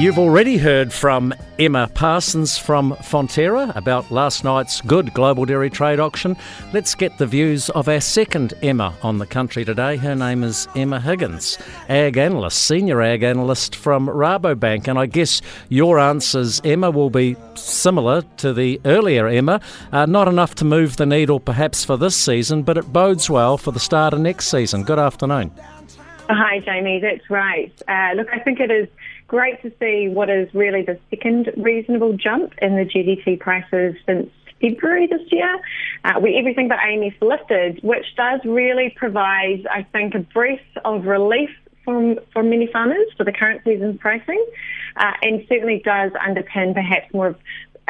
You've already heard from Emma Parsons from Fonterra about last night's good global dairy trade auction. Let's get the views of our second Emma on the country today. Her name is Emma Higgins, ag analyst, senior ag analyst from Rabobank. And I guess your answers, Emma, will be similar to the earlier Emma. Uh, not enough to move the needle perhaps for this season, but it bodes well for the start of next season. Good afternoon. Hi, Jamie. That's right. Uh, look, I think it is great to see what is really the second reasonable jump in the GDT prices since February this year. Uh, we everything but AMF lifted, which does really provide, I think, a breath of relief from for many farmers for the current season's pricing, uh, and certainly does underpin perhaps more of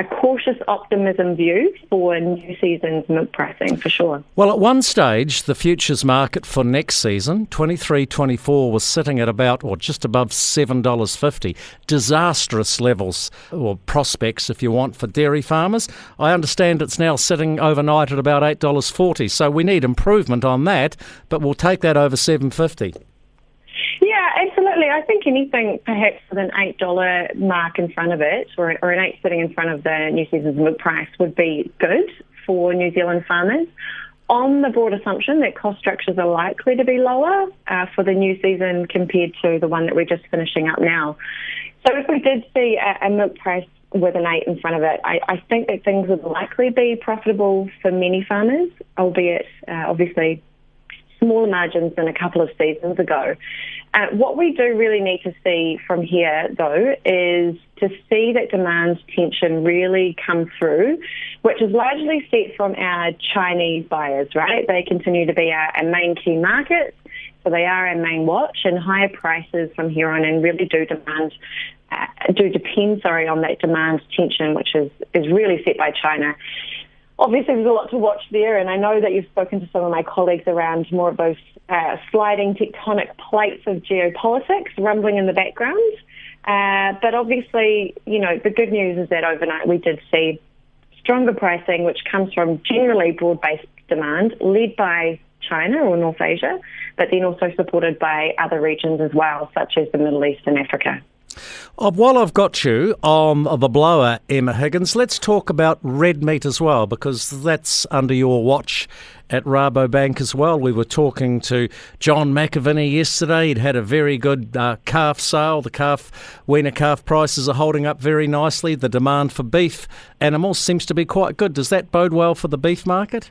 a cautious optimism view for new season's milk pricing for sure. Well, at one stage, the futures market for next season, 23 24, was sitting at about or just above $7.50. Disastrous levels or prospects, if you want, for dairy farmers. I understand it's now sitting overnight at about $8.40. So we need improvement on that, but we'll take that over 750 I think anything perhaps with an eight dollar mark in front of it, or, or an eight sitting in front of the New Season's milk price, would be good for New Zealand farmers. On the broad assumption that cost structures are likely to be lower uh, for the new season compared to the one that we're just finishing up now. So if we did see a, a milk price with an eight in front of it, I, I, think that things would likely be profitable for many farmers, albeit uh, obviously smaller margins than a couple of seasons ago. Uh, what we do really need to see from here, though, is to see that demand tension really come through, which is largely set from our Chinese buyers, right? They continue to be our, our main key markets, so they are our main watch, and higher prices from here on in really do demand. Uh, do depend, sorry, on that demand tension, which is, is really set by China obviously there's a lot to watch there, and I know that you've spoken to some of my colleagues around more of those uh, sliding tectonic plates of geopolitics rumbling in the background. Uh, but obviously, you know, the good news is that overnight we did see stronger pricing, which comes from generally broad-based demand led by China or North Asia, but then also supported by other regions as well, such as the Middle East and Africa. Uh, while I've got you on the blower, Emma Higgins, let's talk about red meat as well, because that's under your watch at Rabobank as well. We were talking to John McAviney yesterday. He'd had a very good uh, calf sale. The calf, weaner calf prices are holding up very nicely. The demand for beef animals seems to be quite good. Does that bode well for the beef market?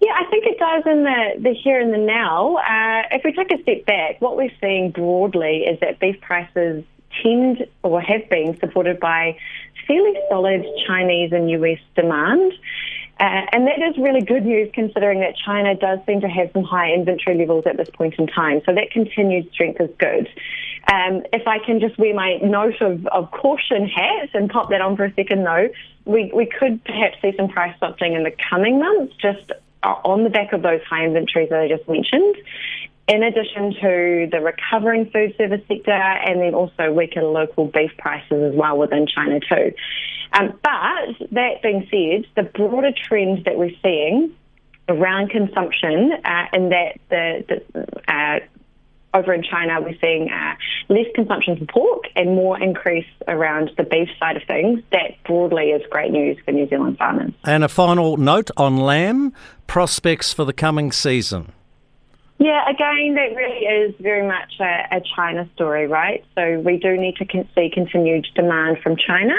Yeah, I think it does in the, the here and the now. Uh, if we take a step back, what we're seeing broadly is that beef prices tend or have been supported by fairly solid Chinese and US demand. Uh, and that is really good news considering that China does seem to have some high inventory levels at this point in time. So that continued strength is good. Um, if I can just wear my note of, of caution hat and pop that on for a second though, we, we could perhaps see some price softening in the coming months just on the back of those high inventories that I just mentioned, in addition to the recovering food service sector and then also weaker local beef prices as well within China too. Um, but that being said, the broader trend that we're seeing around consumption uh, and that the, the uh, over in China, we're seeing uh, less consumption for pork and more increase around the beef side of things. That broadly is great news for New Zealand farmers. And a final note on lamb prospects for the coming season. Yeah, again, that really is very much a, a China story, right? So we do need to con- see continued demand from China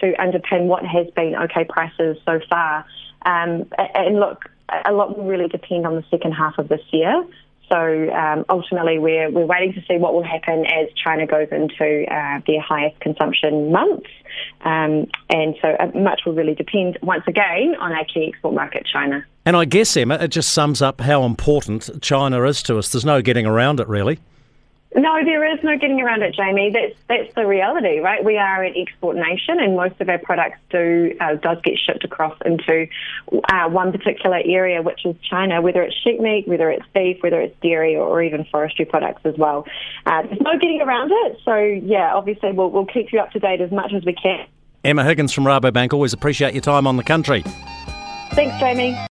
to underpin what has been okay prices so far. Um, and look, a lot will really depend on the second half of this year. So um, ultimately, we're we're waiting to see what will happen as China goes into uh, their highest consumption months, um, and so uh, much will really depend once again on our key export market, China. And I guess Emma, it just sums up how important China is to us. There's no getting around it, really. No, there is no getting around it, Jamie. That's that's the reality, right? We are an export nation, and most of our products do uh, does get shipped across into uh, one particular area, which is China. Whether it's sheep meat, whether it's beef, whether it's dairy, or, or even forestry products as well. Uh, there's no getting around it. So yeah, obviously we'll we'll keep you up to date as much as we can. Emma Higgins from Rabobank. Always appreciate your time on the country. Thanks, Jamie.